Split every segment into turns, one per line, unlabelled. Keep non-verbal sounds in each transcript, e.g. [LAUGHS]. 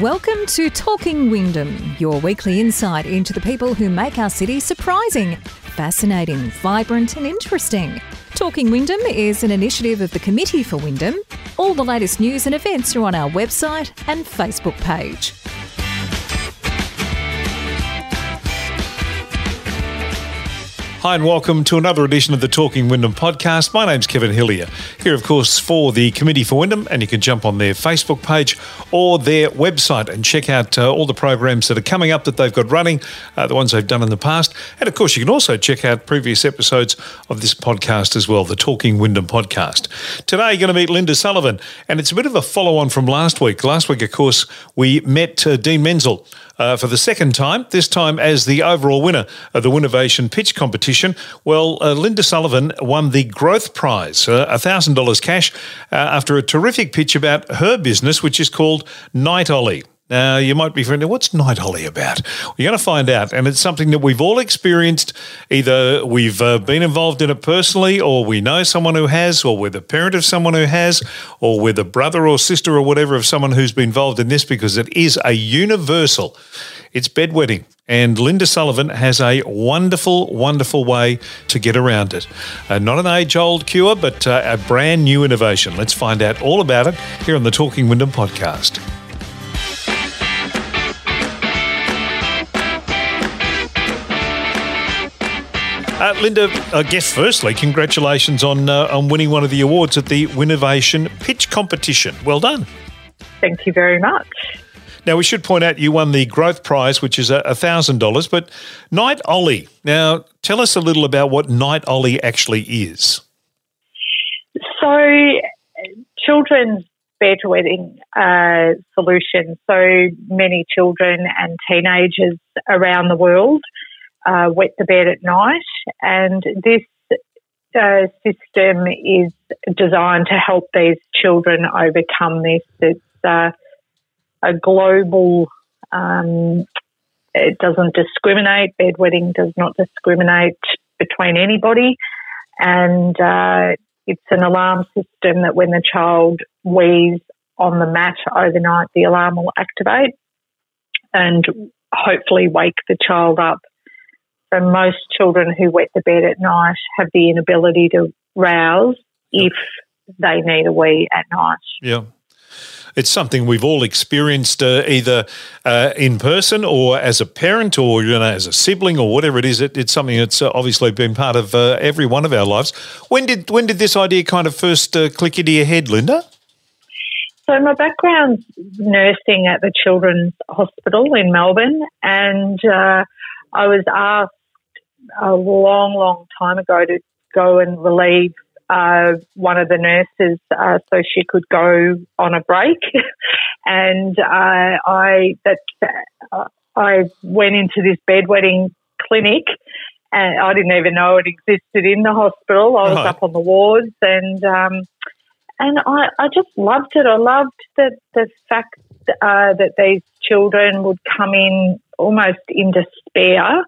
Welcome to Talking Wyndham, your weekly insight into the people who make our city surprising, fascinating, vibrant, and interesting. Talking Wyndham is an initiative of the Committee for Wyndham. All the latest news and events are on our website and Facebook page.
Hi, and welcome to another edition of the Talking Wyndham podcast. My name's Kevin Hillier, here, of course, for the Committee for Wyndham, and you can jump on their Facebook page or their website and check out uh, all the programs that are coming up that they've got running, uh, the ones they've done in the past. And of course, you can also check out previous episodes of this podcast as well, the Talking Wyndham podcast. Today, you're going to meet Linda Sullivan, and it's a bit of a follow on from last week. Last week, of course, we met uh, Dean Menzel uh, for the second time, this time as the overall winner of the Winnovation Pitch Competition. Well, uh, Linda Sullivan won the Growth Prize, uh, $1,000 cash, uh, after a terrific pitch about her business, which is called Night Ollie. Now, you might be thinking, what's Night Ollie about? We're going to find out. And it's something that we've all experienced. Either we've uh, been involved in it personally, or we know someone who has, or we're the parent of someone who has, or we're the brother or sister or whatever of someone who's been involved in this because it is a universal. It's bedwetting. And Linda Sullivan has a wonderful, wonderful way to get around it. Uh, not an age old cure, but uh, a brand new innovation. Let's find out all about it here on the Talking Wyndham podcast. Uh, Linda, I guess firstly, congratulations on uh, on winning one of the awards at the Winnovation Pitch Competition. Well done.
Thank you very much.
Now, we should point out you won the Growth Prize, which is $1,000, but Night Ollie. Now, tell us a little about what Night Ollie actually is.
So, children's bedwetting uh, solutions. So, many children and teenagers around the world uh, wet the bed at night, and this uh, system is designed to help these children overcome this. It's uh, a global. Um, it doesn't discriminate. Bedwetting does not discriminate between anybody, and uh, it's an alarm system that when the child wees on the mat overnight, the alarm will activate and hopefully wake the child up so most children who wet the bed at night have the inability to rouse if they need a wee at night.
Yeah. It's something we've all experienced uh, either uh, in person or as a parent or you know as a sibling or whatever it is. It, it's something that's uh, obviously been part of uh, every one of our lives. When did when did this idea kind of first uh, click into your head, Linda?
So my background's nursing at the Children's Hospital in Melbourne, and uh, I was asked a long, long time ago to go and relieve uh, one of the nurses uh, so she could go on a break. [LAUGHS] and uh, I that uh, I went into this bedwetting clinic. And I didn't even know it existed in the hospital. I was up on the wards, and um, and I, I just loved it. I loved the the fact uh, that these children would come in almost in despair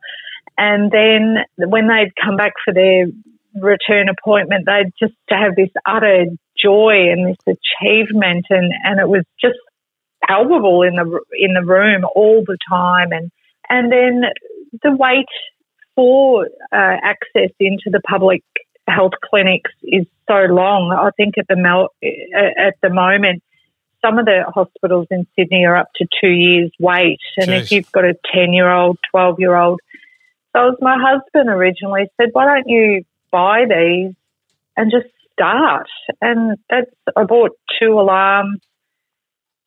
and then when they'd come back for their return appointment, they'd just have this utter joy and this achievement, and, and it was just palpable in the in the room all the time. And and then the wait for uh, access into the public health clinics is so long. I think at the mel- at the moment, some of the hospitals in Sydney are up to two years wait, and Jeez. if you've got a ten year old, twelve year old so as my husband originally said, why don't you buy these and just start? And that's, I bought two alarms,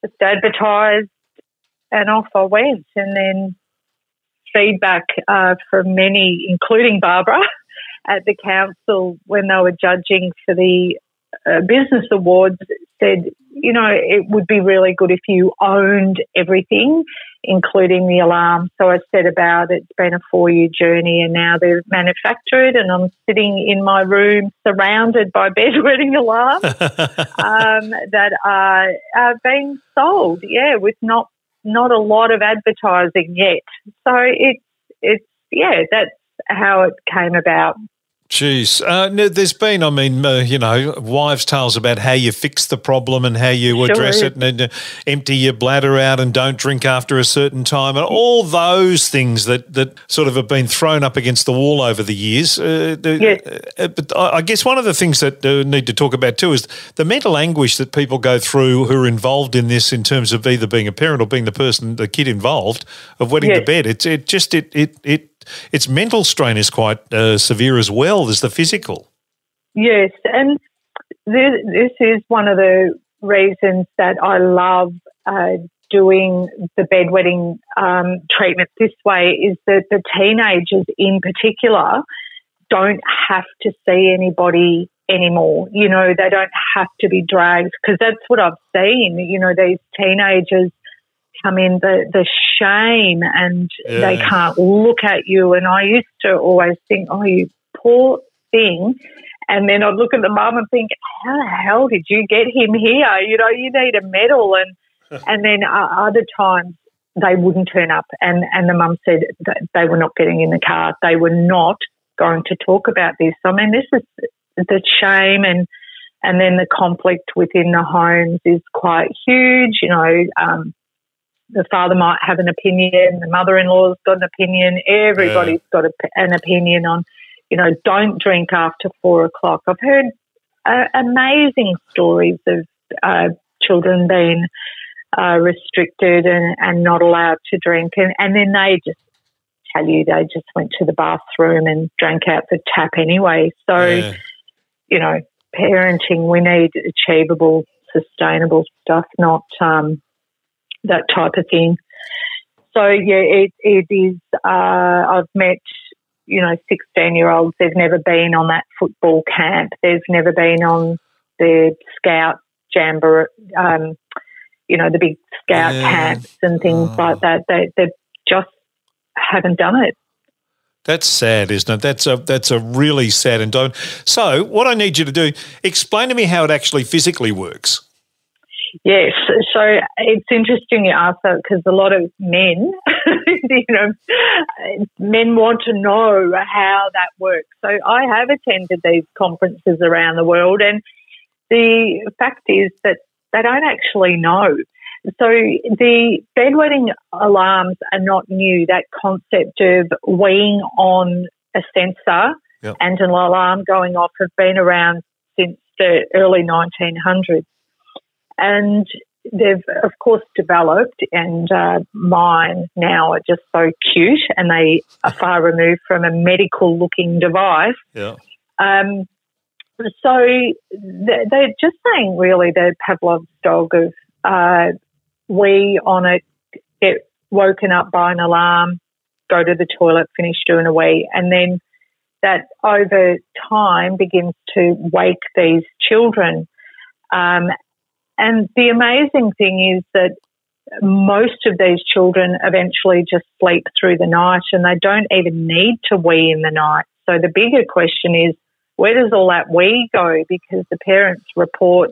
just advertised, and off I went. And then feedback uh, from many, including Barbara, [LAUGHS] at the council when they were judging for the uh, business awards, said, you know, it would be really good if you owned everything including the alarm. So I said about it's been a four year journey and now they're manufactured and I'm sitting in my room surrounded by [LAUGHS] bedwetting alarms [LAUGHS] um, that are, are being sold, yeah, with not not a lot of advertising yet. So it's it's yeah, that's how it came about.
Jeez, uh, no, there's been, I mean, uh, you know, wives' tales about how you fix the problem and how you sure address it, and uh, empty your bladder out and don't drink after a certain time, and all those things that that sort of have been thrown up against the wall over the years. Uh,
yes.
Uh, but I guess one of the things that uh, need to talk about too is the mental anguish that people go through who are involved in this, in terms of either being a parent or being the person, the kid involved, of wetting yes. the bed. It's it just it it it its mental strain is quite uh, severe as well as the physical.
Yes, and this, is one of the reasons that I love uh, doing the bedwetting um, treatment this way is that the teenagers in particular don't have to see anybody anymore. You know, they don't have to be dragged because that's what I've seen. You know, these teenagers come in, the, the shame and yeah. they can't look at you. And I used to always think, oh, you poor thing. And then I'd look at the mum and think, how the hell did you get him here? You know, you need a medal. And, [LAUGHS] and then uh, other times they wouldn't turn up. And, and the mum said they were not getting in the car. They were not going to talk about this. I mean, this is the shame and, and then the conflict within the homes is quite huge. You know, um, the father might have an opinion, the mother-in-law's got an opinion, Everybody's yeah. got a, an opinion on, you know, don't drink after four o'clock. I've heard uh, amazing stories of uh, children being uh, restricted and, and not allowed to drink, and, and then they just tell you they just went to the bathroom and drank out the tap anyway. So, yeah. you know, parenting, we need achievable, sustainable stuff, not um, that type of thing. So yeah, it, it is. Uh, I've met you know sixteen year olds. They've never been on that football camp. They've never been on the scout jamboree. Um, you know the big scout yeah. camps and things oh. like that. They they just haven't done it.
That's sad, isn't it? That's a that's a really sad and don't. So, what I need you to do, explain to me how it actually physically works.
Yes, so it's interesting you ask that because a lot of men, [LAUGHS] you know, men want to know how that works. So I have attended these conferences around the world, and the fact is that they don't actually know. So the bedwetting alarms are not new. That concept of weeing on a sensor yep. and an alarm going off have been around since the early 1900s. And they've, of course, developed, and uh, mine now are just so cute and they are far [LAUGHS] removed from a medical looking device.
Yeah.
Um, so they're just saying, really, the Pavlov's dog of uh, we on it, get woken up by an alarm, go to the toilet, finish doing a wee, and then that over time begins to wake these children. Um, and the amazing thing is that most of these children eventually just sleep through the night and they don't even need to wee in the night. So the bigger question is, where does all that wee go? Because the parents report,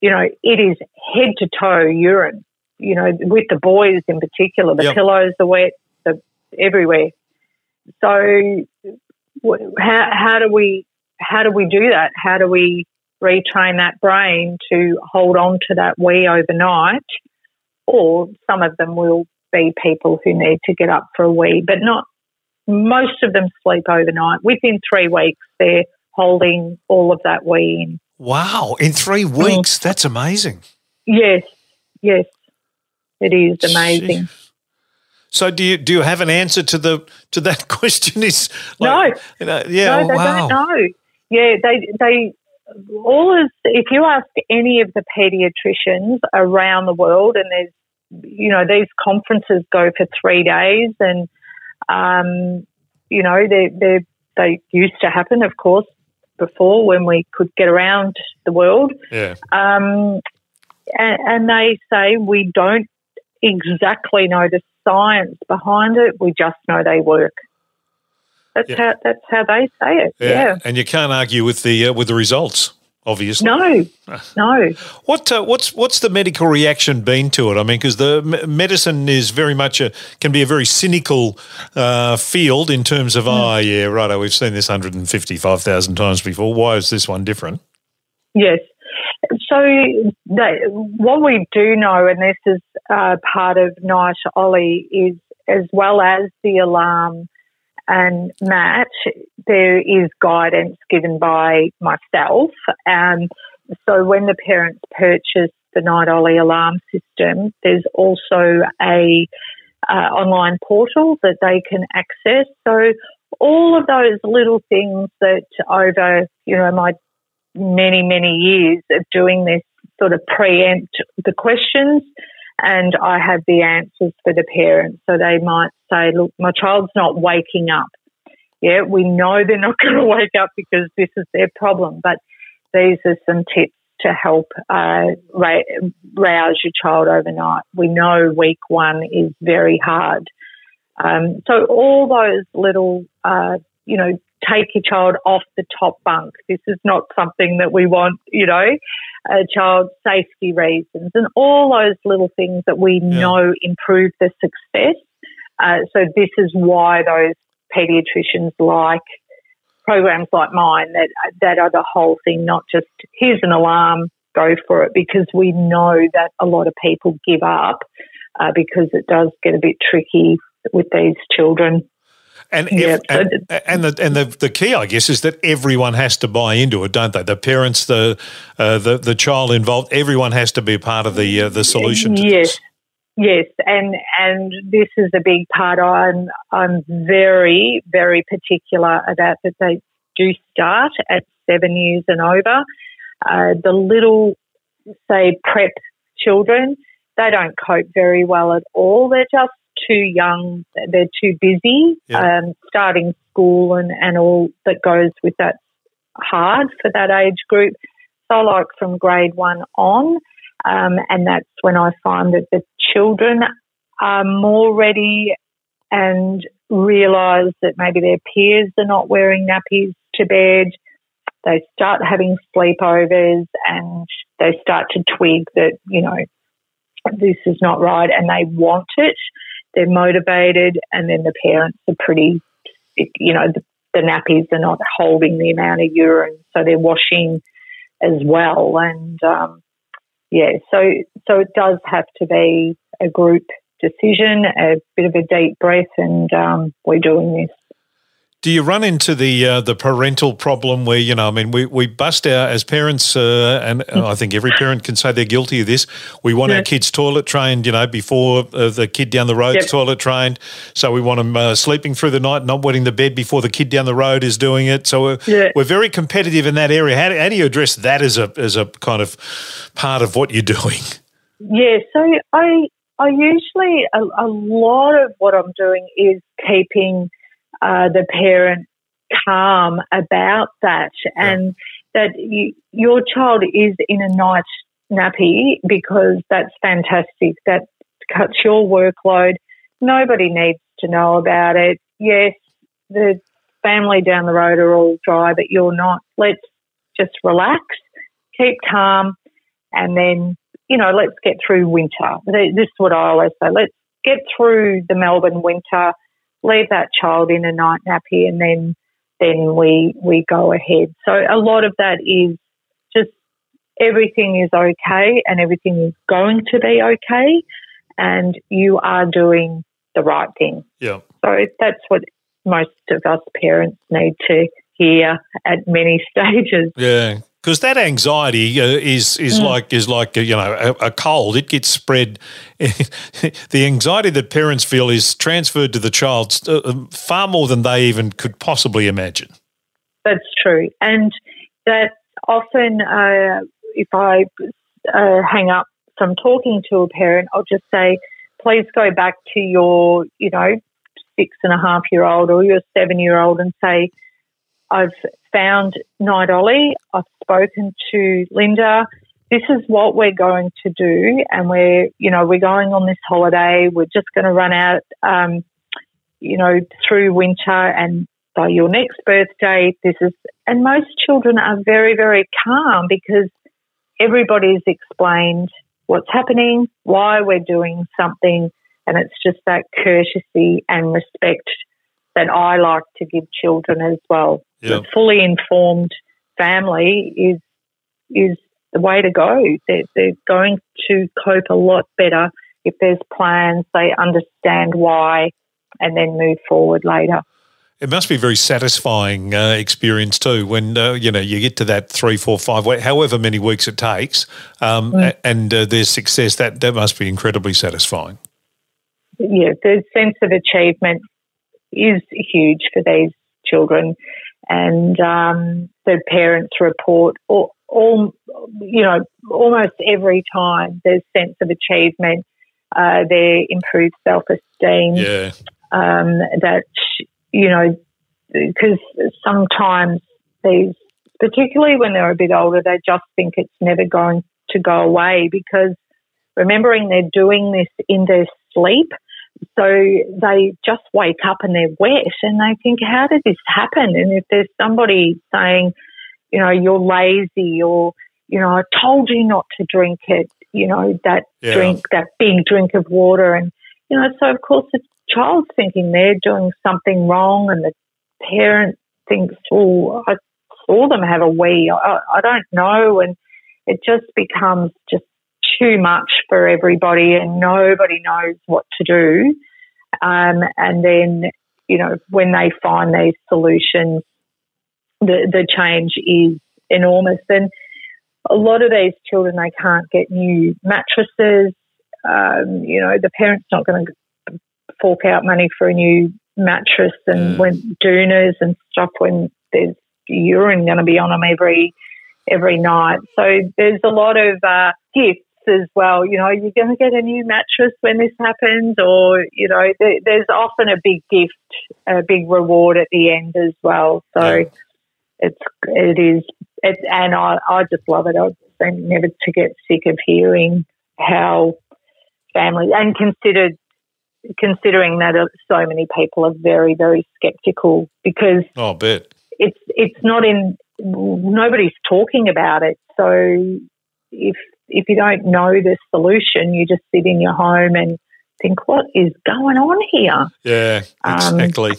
you know, it is head to toe urine, you know, with the boys in particular. The yep. pillows are wet, the, everywhere. So how, how do we, how do we do that? How do we retrain that brain to hold on to that wee overnight, or some of them will be people who need to get up for a wee, but not most of them sleep overnight. Within three weeks, they're holding all of that wee in.
Wow, in three mm. weeks, mm. that's amazing.
Yes, yes, it is amazing. Jeez.
So do you do you have an answer to the to that [LAUGHS] question? Is
like, no,
you know, yeah,
no, they
wow.
don't know. Yeah, they they all is, if you ask any of the pediatricians around the world, and there's, you know, these conferences go for three days, and, um, you know, they they they used to happen, of course, before when we could get around the world.
Yeah.
Um, and, and they say we don't exactly know the science behind it. We just know they work. That's yeah. how that's how they say it. Yeah. yeah.
and you can't argue with the uh, with the results. obviously.
No, [LAUGHS] no.
What uh, what's what's the medical reaction been to it? I mean, because the medicine is very much a can be a very cynical uh, field in terms of mm. oh yeah, righto, we've seen this hundred and fifty five thousand times before. Why is this one different?
Yes. So what we do know, and this is uh, part of Night Ollie, is as well as the alarm and match, there is guidance given by myself. Um, so when the parents purchase the Night Ollie alarm system, there's also a uh, online portal that they can access. So all of those little things that over you know my many many years of doing this sort of preempt the questions and I have the answers for the parents. So they might say, look, my child's not waking up. Yeah, we know they're not [LAUGHS] going to wake up because this is their problem, but these are some tips to help uh, rouse your child overnight. We know week one is very hard. Um, so all those little, uh, you know, take your child off the top bunk. This is not something that we want, you know, a child safety reasons and all those little things that we yeah. know improve the success. Uh, so this is why those paediatricians like programs like mine that that are the whole thing, not just here's an alarm, go for it, because we know that a lot of people give up uh, because it does get a bit tricky with these children.
And, if, and, and, the and the, the key, I guess, is that everyone has to buy into it, don't they? The parents, the uh, the the child involved, everyone has to be part of the uh, the solution.
yes,
this.
yes, and and this is a big part. I'm I'm very very particular about that they do start at seven years and over. Uh, the little, say, prep children, they don't cope very well at all. They're just too young, they're too busy, yeah. um, starting school and, and all that goes with that hard for that age group. So, like from grade one on, um, and that's when I find that the children are more ready and realise that maybe their peers are not wearing nappies to bed. They start having sleepovers and they start to twig that, you know, this is not right and they want it they're motivated, and then the parents are pretty, you know, the, the nappies are not holding the amount of urine, so they're washing as well. And um, yeah, so so it does have to be a group decision, a bit of a deep breath, and um, we're doing this
do you run into the uh, the parental problem where you know I mean we, we bust our as parents uh, and I think every parent can say they're guilty of this. We want our kids toilet trained you know before uh, the kid down the road yep. toilet trained. So we want them uh, sleeping through the night not wetting the bed before the kid down the road is doing it. So we're, yeah. we're very competitive in that area. How do, how do you address that as a as a kind of part of what you're doing?
Yeah so I I usually a, a lot of what I'm doing is keeping uh, the parent calm about that and that you, your child is in a night nappy because that's fantastic. That cuts your workload. Nobody needs to know about it. Yes, the family down the road are all dry, but you're not. Let's just relax, keep calm, and then, you know, let's get through winter. This is what I always say. Let's get through the Melbourne winter leave that child in a night nappy and then then we we go ahead. So a lot of that is just everything is okay and everything is going to be okay and you are doing the right thing.
Yeah.
So that's what most of us parents need to hear at many [LAUGHS] stages.
Yeah, because that anxiety uh, is is mm. like is like you know a, a, cold. It gets spread. [LAUGHS] the anxiety that parents feel is transferred to the child uh, um, far more than they even could possibly imagine.
That's true, and that often, uh, if I uh, hang up from talking to a parent, I'll just say, "Please go back to your, you know, six and a half year old or your seven year old and say." I've found Night Ollie. I've spoken to Linda. This is what we're going to do, and we're, you know, we're going on this holiday. We're just going to run out, um, you know, through winter, and by your next birthday, this is, and most children are very, very calm because everybody's explained what's happening, why we're doing something, and it's just that courtesy and respect that I like to give children as well.
Yeah.
A fully informed family is is the way to go. They're, they're going to cope a lot better if there's plans, they understand why, and then move forward later.
It must be a very satisfying uh, experience too when uh, you know you get to that three, four, five, however many weeks it takes, um, mm. and uh, there's success. That that must be incredibly satisfying.
Yeah, the sense of achievement is huge for these children, and um, the parents report all, all, you know almost every time there's sense of achievement, uh, their improved self esteem.
Yeah.
Um, that you know, because sometimes these, particularly when they're a bit older, they just think it's never going to go away because remembering they're doing this in their sleep. So they just wake up and they're wet and they think, how did this happen? And if there's somebody saying, you know, you're lazy or, you know, I told you not to drink it, you know, that yeah. drink, that big drink of water. And, you know, so of course the child's thinking they're doing something wrong and the parent thinks, oh, I saw them have a wee. I, I don't know. And it just becomes just too much for everybody and nobody knows what to do. Um, and then, you know, when they find these solutions, the, the change is enormous. And a lot of these children, they can't get new mattresses. Um, you know, the parent's not going to fork out money for a new mattress and mm. when doonas and stuff when there's urine going to be on them every every night. So there's a lot of uh, gifts as well. You know, you're going to get a new mattress when this happens, or you know, there, there's often a big gift, a big reward at the end as well. So yeah. it's it is, it's, and I I just love it. I seem never to get sick of hearing how families and considered considering that uh, so many people are very, very skeptical because
oh, bet.
it's it's not in nobody's talking about it. So if if you don't know the solution, you just sit in your home and think, what is going on here?
Yeah, um, exactly. Um,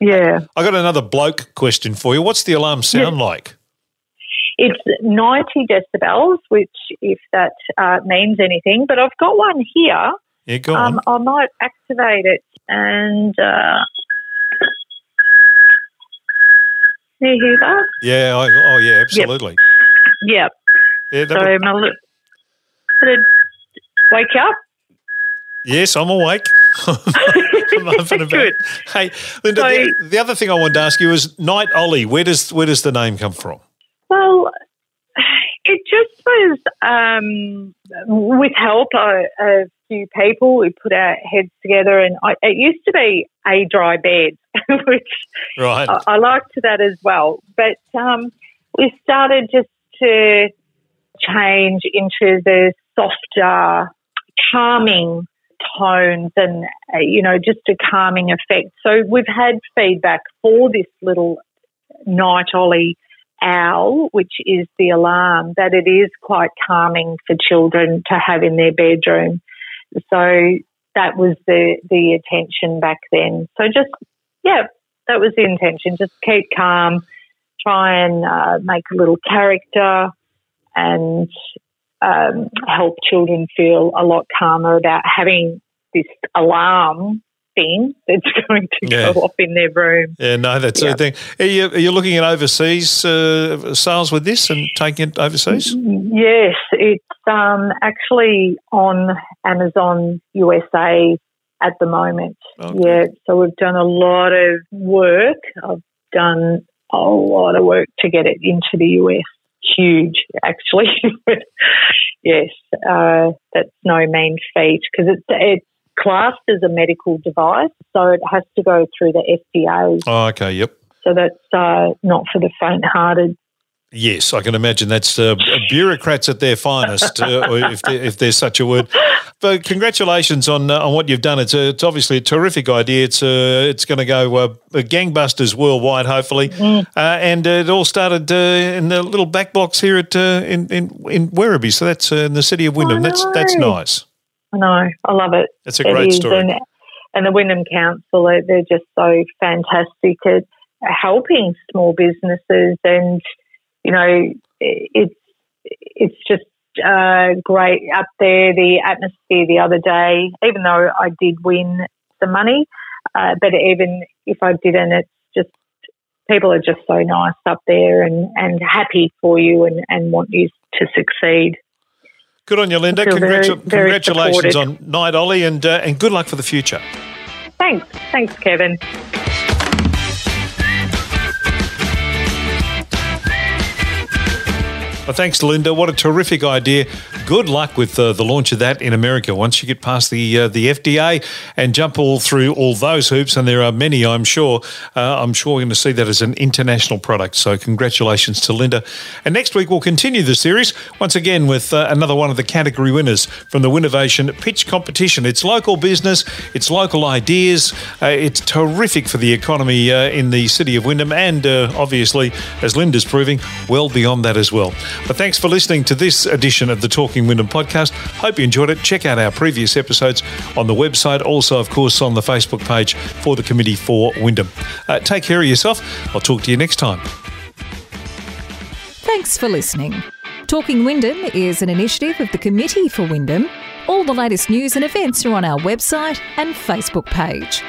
yeah.
I got another bloke question for you. What's the alarm sound like?
It's 90 decibels, which, if that uh, means anything, but I've got one here
yeah, go on. Um,
I might activate it and. Uh, you hear that?
Yeah. I, oh, yeah. Absolutely.
Yep.
Yeah.
So my wake up.
Yes, I'm awake. [LAUGHS] I'm up and about. Hey, Linda. So, the, the, other thing I wanted to ask you is Night Ollie. Where does where does the name come from?
Well, it just was um, with help of a few people. We put our heads together, and I, it used to be a dry bed, [LAUGHS] which
right.
I, I, liked that as well. But um, we started just to change into the softer, calming tones and, uh, you know, just a calming effect. So we've had feedback for this little night ollie owl, which is the alarm, that it is quite calming for children to have in their bedroom. So that was the the intention back then. So just yeah, that was the intention. Just keep calm, try and uh, make a little character, and um, help children feel a lot calmer about having this alarm thing that's [LAUGHS] going to yeah. go off in their room.
Yeah, no, that's yeah. the thing. Are you, are you looking at overseas uh, sales with this and taking it overseas?
Yes, it's um, actually on Amazon USA at the moment. Okay. Yeah, so we've done a lot of work. I've done a lot of work to get it into the US. Huge, actually. [LAUGHS] yes, uh, that's no mean feat because it's it's classed as a medical device, so it has to go through the FDA.
Oh, okay, yep.
So that's uh, not for the faint-hearted.
Yes, I can imagine that's uh, bureaucrats at their finest, uh, if, there, if, there's such a word. but congratulations on uh, on what you've done. It's a, it's obviously a terrific idea. It's uh, it's going to go uh, gangbusters worldwide, hopefully. Mm. Uh, and it all started uh, in the little back blocks here at uh, in in in Werribee. So that's in the city of Wyndham. That's that's nice.
I know. I love it.
It's a great
it
story.
And, and the Wyndham Council, they're just so fantastic at helping small businesses, and you know, it's it's just uh, great up there. The atmosphere the other day, even though I did win some money, uh, but even if I didn't, it's just people are just so nice up there and, and happy for you and, and want you to succeed.
Good on you, Linda. Very, very congratulations supported. on Night Ollie and, uh, and good luck for the future.
Thanks. Thanks, Kevin.
Well, thanks, Linda. What a terrific idea. Good luck with uh, the launch of that in America. Once you get past the uh, the FDA and jump all through all those hoops, and there are many, I'm sure. Uh, I'm sure we're going to see that as an international product. So, congratulations to Linda. And next week we'll continue the series once again with uh, another one of the category winners from the Winnovation Pitch Competition. It's local business, it's local ideas, uh, it's terrific for the economy uh, in the city of Wyndham, and obviously, as Linda's proving, well beyond that as well. But thanks for listening to this edition of the Talking Wyndham podcast. Hope you enjoyed it. Check out our previous episodes on the website, also, of course, on the Facebook page for the Committee for Wyndham. Uh, take care of yourself. I'll talk to you next time.
Thanks for listening. Talking Wyndham is an initiative of the Committee for Wyndham. All the latest news and events are on our website and Facebook page.